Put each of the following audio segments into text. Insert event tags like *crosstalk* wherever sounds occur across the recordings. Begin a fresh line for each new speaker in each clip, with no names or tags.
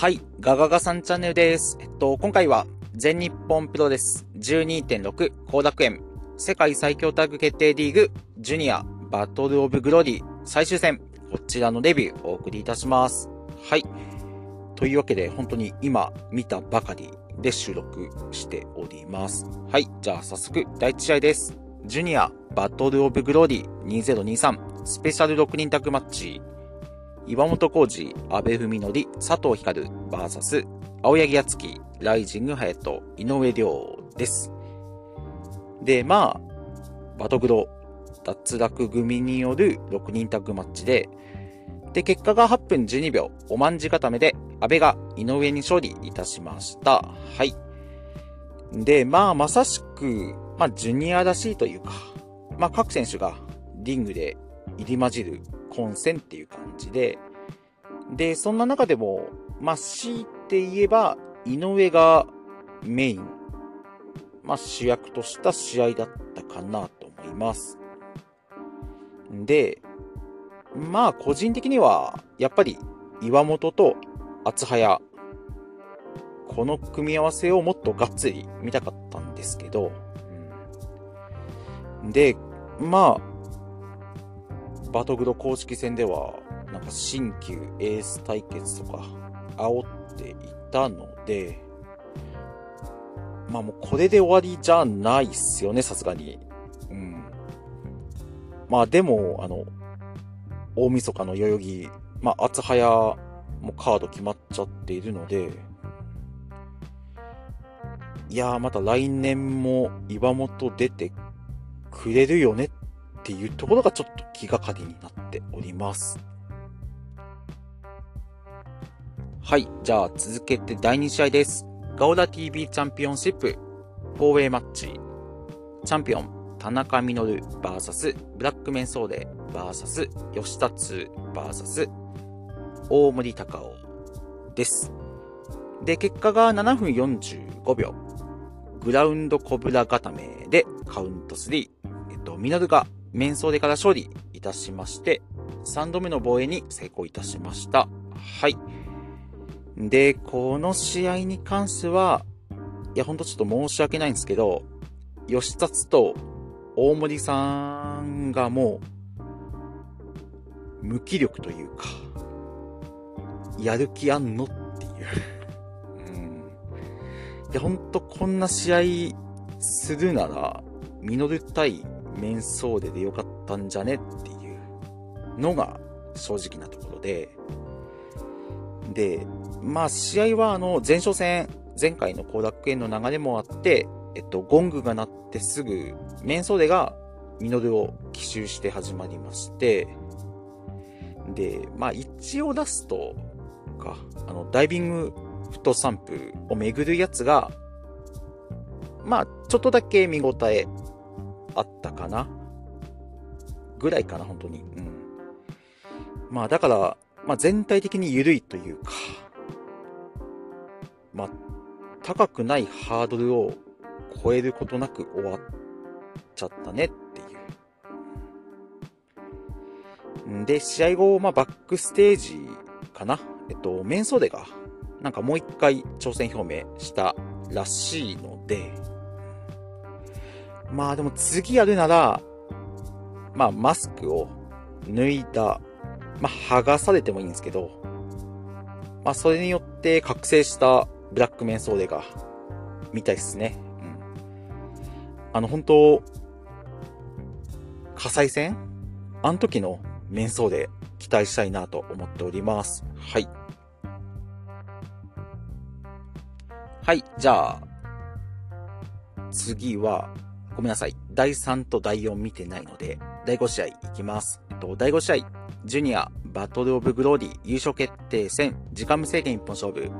はい、ガガガさんチャンネルです。えっと、今回は全日本プロレス12.6後楽園世界最強タッグ決定リーグジュニアバトルオブグローリー最終戦、こちらのレビューをお送りいたします。はい。というわけで、本当に今見たばかりで収録しております。はい。じゃあ早速、第1試合です。ジュニアバトルオブグローリー2023スペシャル6人タッグマッチ岩本浩二、阿部文則、佐藤光、バーサス、青柳敦樹、ライジング隼人、井上亮です。で、まあ、バトグロ、脱落組による6人タッグマッチで、で、結果が8分12秒、おまんじ固めで、阿部が井上に勝利いたしました。はい。で、まあ、まさしく、まあ、ジュニアらしいというか、まあ、各選手がリングで入り混じる混戦っていう感じで、で、そんな中でも、まあ、強いて言えば、井上がメイン、まあ、主役とした試合だったかなと思います。で、まあ、個人的には、やっぱり、岩本と厚早、この組み合わせをもっとがっつり見たかったんですけど、うんで、まあ、バトグロ公式戦では、なんか新旧エース対決とか、煽っていたので、まあもうこれで終わりじゃないっすよね、さすがに。うん。まあでも、あの、大晦日の代々木、まあ、厚早もカード決まっちゃっているので、いやー、また来年も岩本出てくれるよねっっていうところがちょっと気がかりになっております。はい。じゃあ続けて第2試合です。ガオダ TV チャンピオンシップ 4way マッチ。チャンピオン、田中稔 VS ブラックメンソーレ VS 吉田通 VS 大森隆夫です。で、結果が7分45秒。グラウンドコブラ固めでカウント3。えっと、ミノルがメンソーレから勝利いたしまして、3度目の防衛に成功いたしました。はい。で、この試合に関しては、いや、ほんとちょっと申し訳ないんですけど、吉達と大森さんがもう、無気力というか、やる気あんのっていう。うん。いや、ほんとこんな試合するなら、ミノル対メンソーレでよかったんじゃねっていうのが正直なところで、で、まあ試合はあの前哨戦、前回の後楽園の流れもあって、えっと、ゴングが鳴ってすぐ、メンソーレがミノルを奇襲して始まりまして、で、まあ一応ラストか、あの、ダイビングフットサンプルを巡るやつが、まあちょっとだけ見応えあったかな？ぐらいかな、本当に。うん。まあだから、まあ全体的に緩いというか、まあ、高くないハードルを超えることなく終わっちゃったねっていう。で、試合後、まあバックステージかな？えっと、メンソーレが、なんかもう一回挑戦表明したらしいので、まあでも次やるなら、まあマスクを脱いだ、まあ剥がされてもいいんですけど、まあそれによって覚醒したブラックメンソーレが見たいっすね。うん。あの本当火災戦あの時のメンソーレ期待したいなと思っております。はい。はい、じゃあ、次は、ごめんなさい。第3と第4見てないので、第5試合いきます。と、第5試合、ジュニアバトルオブグローリー優勝決定戦、時間無制限一本勝負、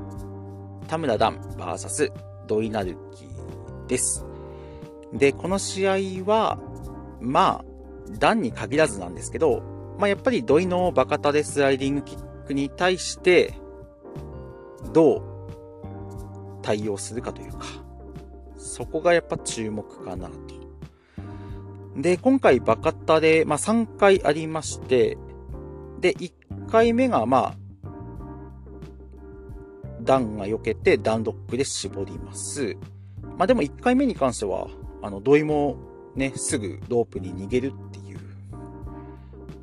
田村ダン VS ドイナルキです。で、この試合は、まあ、ダンに限らずなんですけど、まあやっぱりドイのバカタレスライディングキックに対して、どう対応するかというか、そこがやっぱ注目かなと。で、今回バカタで、まあ3回ありまして、で、1回目がまあ、ダンが避けてダンロックで絞ります。まあでも1回目に関しては、あの、土井もね、すぐロープに逃げるっていう。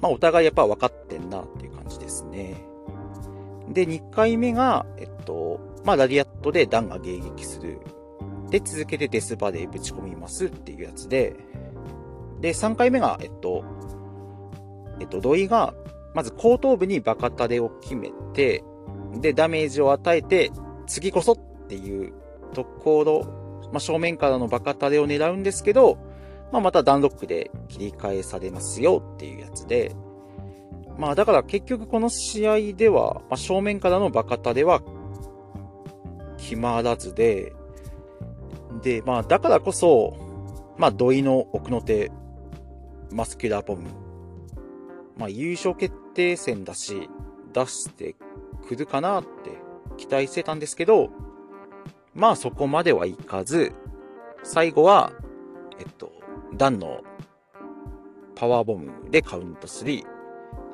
まあお互いやっぱ分かってんなっていう感じですね。で、2回目が、えっと、まあラリアットでダンが迎撃する。で、続けてデスバでぶち込みますっていうやつで、で、3回目が、えっと、えっと、土井が、まず後頭部にバカタレを決めて、で、ダメージを与えて、次こそっていうところ、まあ、正面からのバカタレを狙うんですけど、まあ、またダンロックで切り替えされますよっていうやつで、まあ、だから結局この試合では、まあ、正面からのバカタレは決まらずで、で、まあ、だからこそ、まあ、土井の奥の手、マスキュラーボム。まあ、優勝決定戦だし、出してくるかなって期待してたんですけど、まあそこまではいかず、最後は、えっと、ダンのパワーボムでカウント3、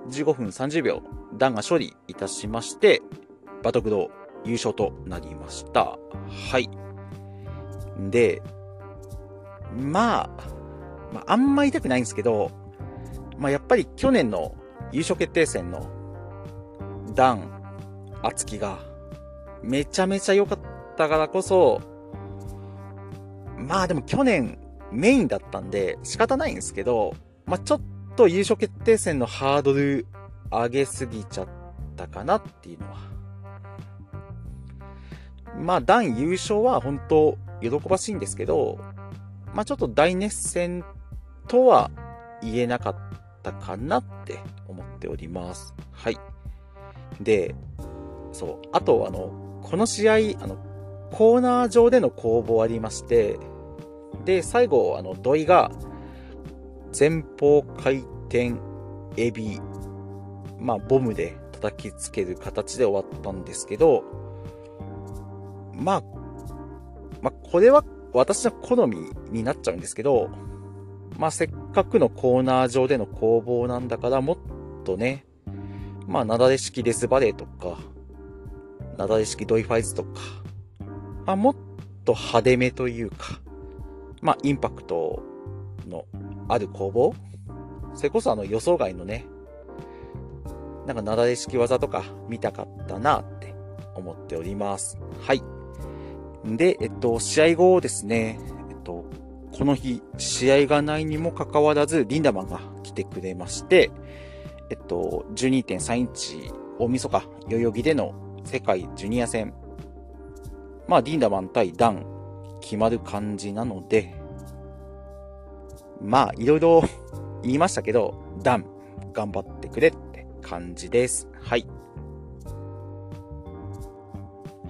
15分30秒、ダンが処理いたしまして、バトグロ優勝となりました。はい。で、まあ、まあ、あんま言いたくないんですけど、まあ、やっぱり去年の優勝決定戦のダン、アツキがめちゃめちゃ良かったからこそ、まあでも去年メインだったんで仕方ないんですけど、まあちょっと優勝決定戦のハードル上げすぎちゃったかなっていうのは。まあ、ダン優勝は本当喜ばしいんですけど、まあちょっと大熱戦とは言えなかったかなって思っております。はい。で、そう。あと、あの、この試合、あの、コーナー上での攻防ありまして、で、最後、あの、土井が、前方回転、エビ、まあ、ボムで叩きつける形で終わったんですけど、まあ、まあ、これは私の好みになっちゃうんですけど、まあ、せっかくのコーナー上での攻防なんだから、もっとね、まあ、なだれ式デスバレーとか、なだれ式ドイファイズとか、まあ、もっと派手めというか、まあ、インパクトのある攻防それこそあの予想外のね、なんかなだれ式技とか見たかったなって思っております。はい。で、えっと、試合後ですね、えっと、この日、試合がないにもかかわらず、リンダマンが来てくれまして、えっと、12.3インチ大晦日、代々木での世界ジュニア戦。まあ、リンダマン対ダン、決まる感じなので、まあ、いろいろ言いましたけど、ダン、頑張ってくれって感じです。はい。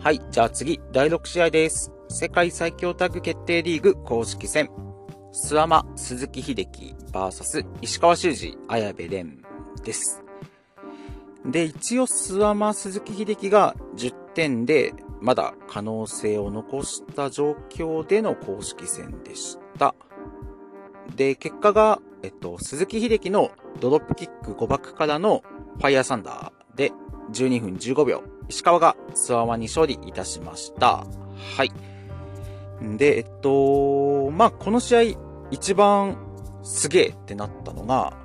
はい、じゃあ次、第6試合です。世界最強タッグ決定リーグ公式戦。諏訪間、鈴木秀樹 VS 石川修司、綾部蓮です。で、一応諏訪間、鈴木秀樹が10点で、まだ可能性を残した状況での公式戦でした。で、結果が、えっと、鈴木秀樹のドロップキック5バックからのファイヤーサンダーで12分15秒。石川がスワマに勝利いたしました。はい。で、えっと、まあ、この試合、一番すげえってなったのが、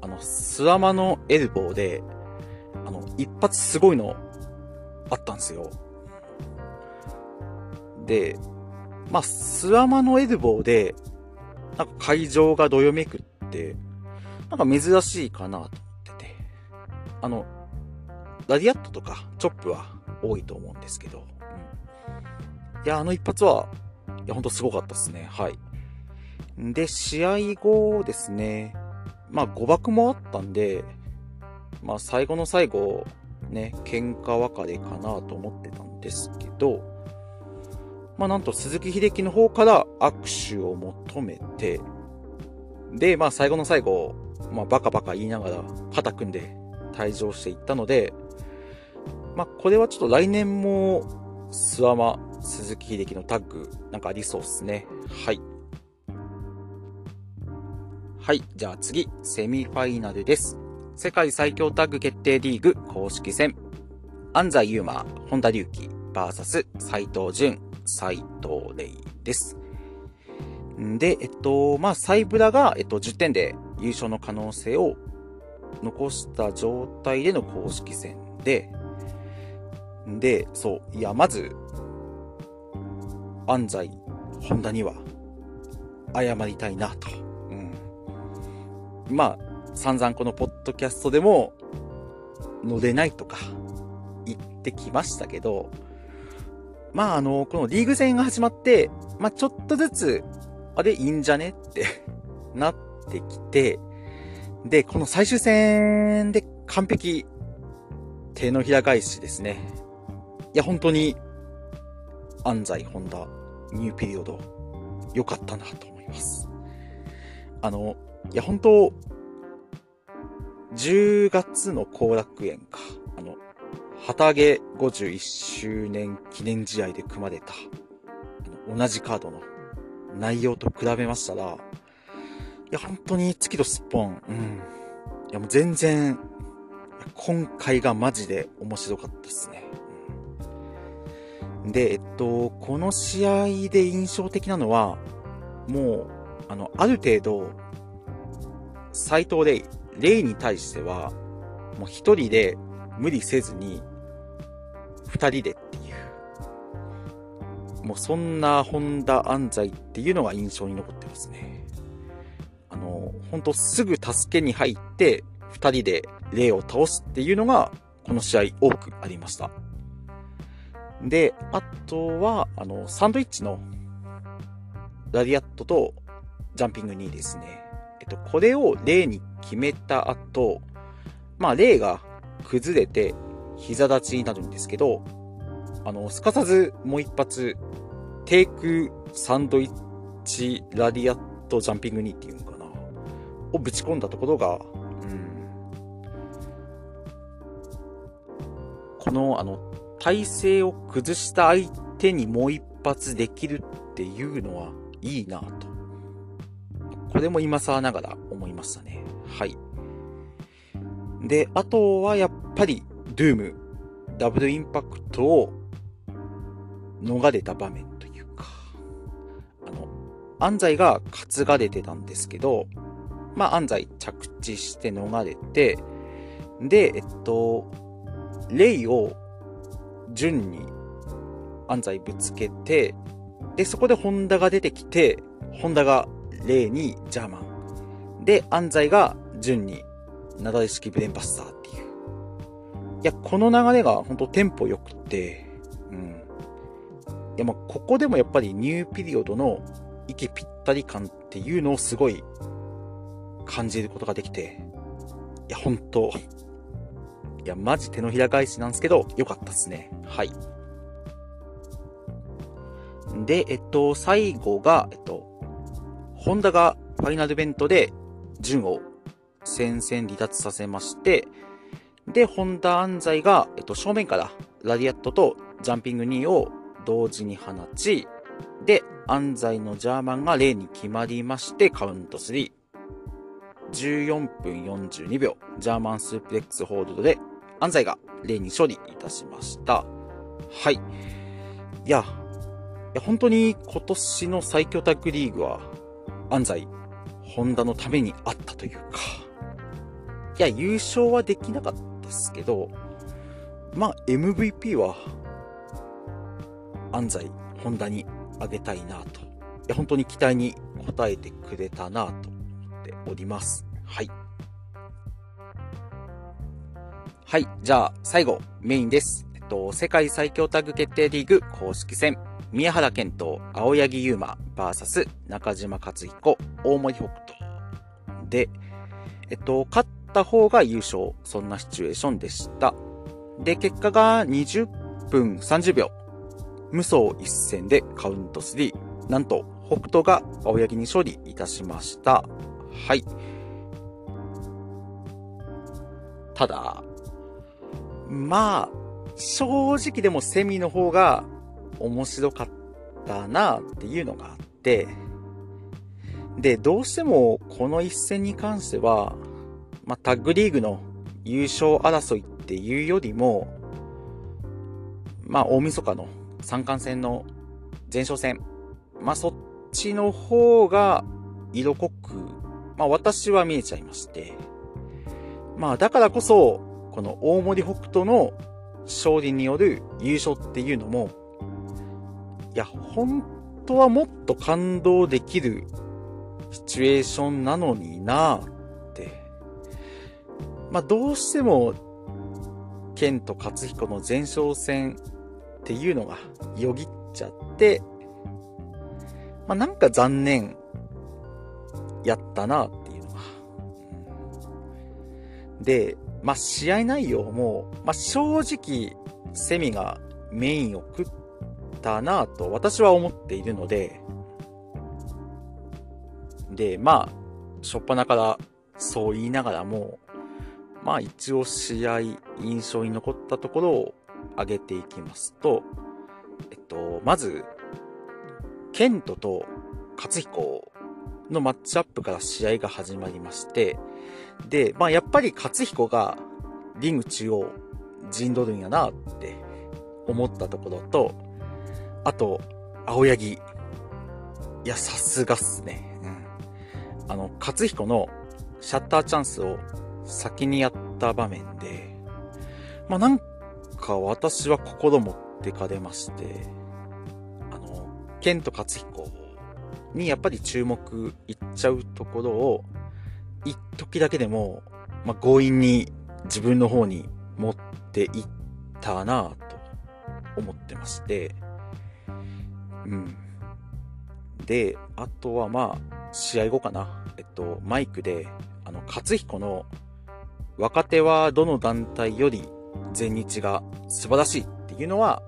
あの、スワマのエルボーで、あの、一発すごいのあったんですよ。で、まあ、スワマのエルボーで、なんか会場がどよめくって、なんか珍しいかなと思ってて。あの、ラディアットとかチョップは多いと思うんですけど、うん、いや、あの一発は、いや、ほんとすごかったですね。はい。で、試合後ですね、まあ誤爆もあったんで、まあ最後の最後、ね、喧嘩別れかなと思ってたんですけど、まあなんと鈴木秀樹の方から握手を求めて、で、まあ最後の最後、まあバカバカ言いながら肩組んで退場していったので、まあ、これはちょっと来年も、諏訪間、鈴木秀樹のタッグ、なんかありそうっすね。はい。はい。じゃあ次、セミファイナルです。世界最強タッグ決定リーグ公式戦。安西優馬、本田隆起バーサス斎藤淳、斎藤レイです。で、えっと、まあ、サイブラが、えっと、10点で優勝の可能性を残した状態での公式戦で、で、そう、いや、まず、安西、本田には、謝りたいなと。うん。まあ、散々このポッドキャストでも、乗れないとか、言ってきましたけど、まああの、このリーグ戦が始まって、まあちょっとずつ、あれいいんじゃねって *laughs* なってきて、で、この最終戦で完璧、手のひら返しですね。いや、本当に、安西、ホンダ、ニューピリオド、良かったなと思います。あの、いや、本当10月の後楽園か。あの、旗揚げ51周年記念試合で組まれた、あの同じカードの内容と比べましたら、いや、本当に月とすっぽん、うん。いや、もう全然、今回がマジで面白かったですね。で、えっと、この試合で印象的なのは、もう、あの、ある程度、斎藤レイ、レイに対しては、もう一人で無理せずに、二人でっていう、もうそんな本田安西っていうのが印象に残ってますね。あの、本当すぐ助けに入って、二人でレイを倒すっていうのが、この試合多くありました。で、あとは、あの、サンドイッチのラディアットとジャンピング2ですね。えっと、これを例に決めた後、まあ、例が崩れて膝立ちになるんですけど、あの、すかさずもう一発、テイクサンドイッチラディアットジャンピング2っていうのかなをぶち込んだところが、うん。この、あの、体勢を崩した相手にもう一発できるっていうのはいいなと。これも今更ながら思いましたね。はい。で、あとはやっぱり、ドゥーム、ダブルインパクトを逃れた場面というか、あの、安西が担がれてたんですけど、まあ安西着地して逃れて、で、えっと、レイを順に安西ぶつけて、で、そこでホンダが出てきて、ホンダがレイにジャーマン。で、安西が順に、なだれ式ブレンバスターっていう。いや、この流れが本当テンポ良くて、うん。いや、まあ、ここでもやっぱりニューピリオドの息ぴったり感っていうのをすごい感じることができて、いや、本当いや、マジ手のひら返しなんですけど、良かったっすね。はい。で、えっと、最後が、えっと、ホンダがファイナルベントで順を戦線離脱させまして、で、ホンダ安西が、えっと、正面からラディアットとジャンピング2を同時に放ち、で、安西のジャーマンが0に決まりまして、カウント3。14分42秒、ジャーマンスープレックスホールドで、安西が0に勝利いたしました。はい。いや、いや本当に今年の最強タッグリーグは、安西、ホンダのためにあったというか、いや、優勝はできなかったですけど、まあ、MVP は、安西、ホンダにあげたいなと。いや、本当に期待に応えてくれたなと思っております。はい。はい。じゃあ、最後、メインです。えっと、世界最強タッグ決定リーグ公式戦。宮原健人、青柳優馬、VS 中島克彦、大森北斗。で、えっと、勝った方が優勝。そんなシチュエーションでした。で、結果が20分30秒。無双一戦でカウント3。なんと、北斗が青柳に勝利いたしました。はい。ただ、まあ、正直でもセミの方が面白かったなっていうのがあって、で、どうしてもこの一戦に関しては、まあ、タッグリーグの優勝争いっていうよりも、まあ、大晦日の三冠戦の前哨戦。まあ、そっちの方が色濃く、まあ、私は見えちゃいまして。まあ、だからこそ、この大森北斗の勝利による優勝っていうのも、いや、本当はもっと感動できるシチュエーションなのになって。まあ、どうしても、ケンと勝彦の前哨戦っていうのがよぎっちゃって、まあ、なんか残念やったなっていうのが。で、まあ、試合内容も、まあ、正直、セミがメインを食ったなと私は思っているので、で、まあ、しょっぱなからそう言いながらも、まあ一応試合印象に残ったところを挙げていきますと、えっと、まず、ケントと勝彦のマッチアップから試合が始まりまして、で、まあやっぱり勝彦がリング中央陣取るんやなって思ったところと、あと、青柳。いや、さすがっすね。うん。あの、勝彦のシャッターチャンスを先にやった場面で、まあなんか私は心持ってかれまして、あの、ケント勝彦にやっぱり注目いっちゃうところを、一時だけでも、まあ、強引に自分の方に持っていったなぁと思ってまして、うん。で、あとはまあ、試合後かな。えっと、マイクで、あの、勝彦の若手はどの団体より全日が素晴らしいっていうのは、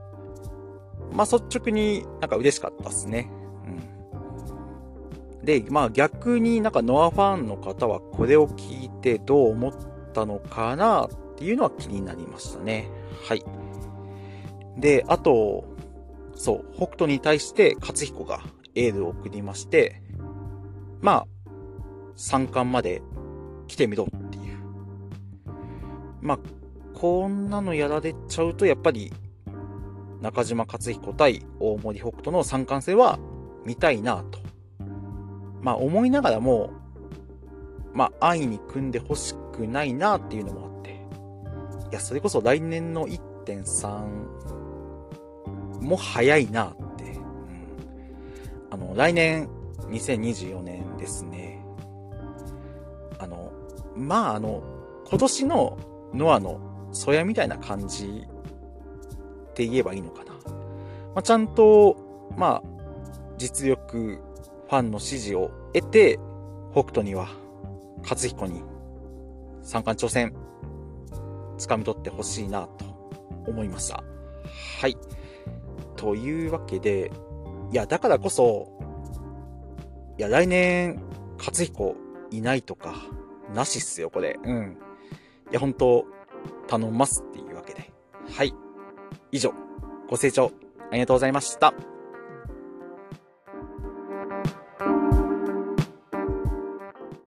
まあ率直になんか嬉しかったっすね。で、まあ逆になんかノアファンの方はこれを聞いてどう思ったのかなっていうのは気になりましたね。はい。で、あと、そう、北斗に対して勝彦がエールを送りまして、まあ、三冠まで来てみろっていう。まあ、こんなのやられちゃうと、やっぱり、中島克彦対大森北斗の三冠戦は見たいなと。まあ思いながらも、まあ安易に組んでほしくないなっていうのもあって。いや、それこそ来年の1.3も早いなって。うん、あの、来年2024年ですね。あの、まああの、今年のノアのそやみたいな感じって言えばいいのかな。まあ、ちゃんと、まあ、実力、ファンの支持を得て、北斗には、勝彦に、三冠挑戦、掴み取ってほしいなと思いました。はい。というわけで、いや、だからこそ、いや、来年、勝彦いないとか、なしっすよ、これ。うん。いや、本当頼ますっていうわけで。はい。以上、ご清聴ありがとうございました。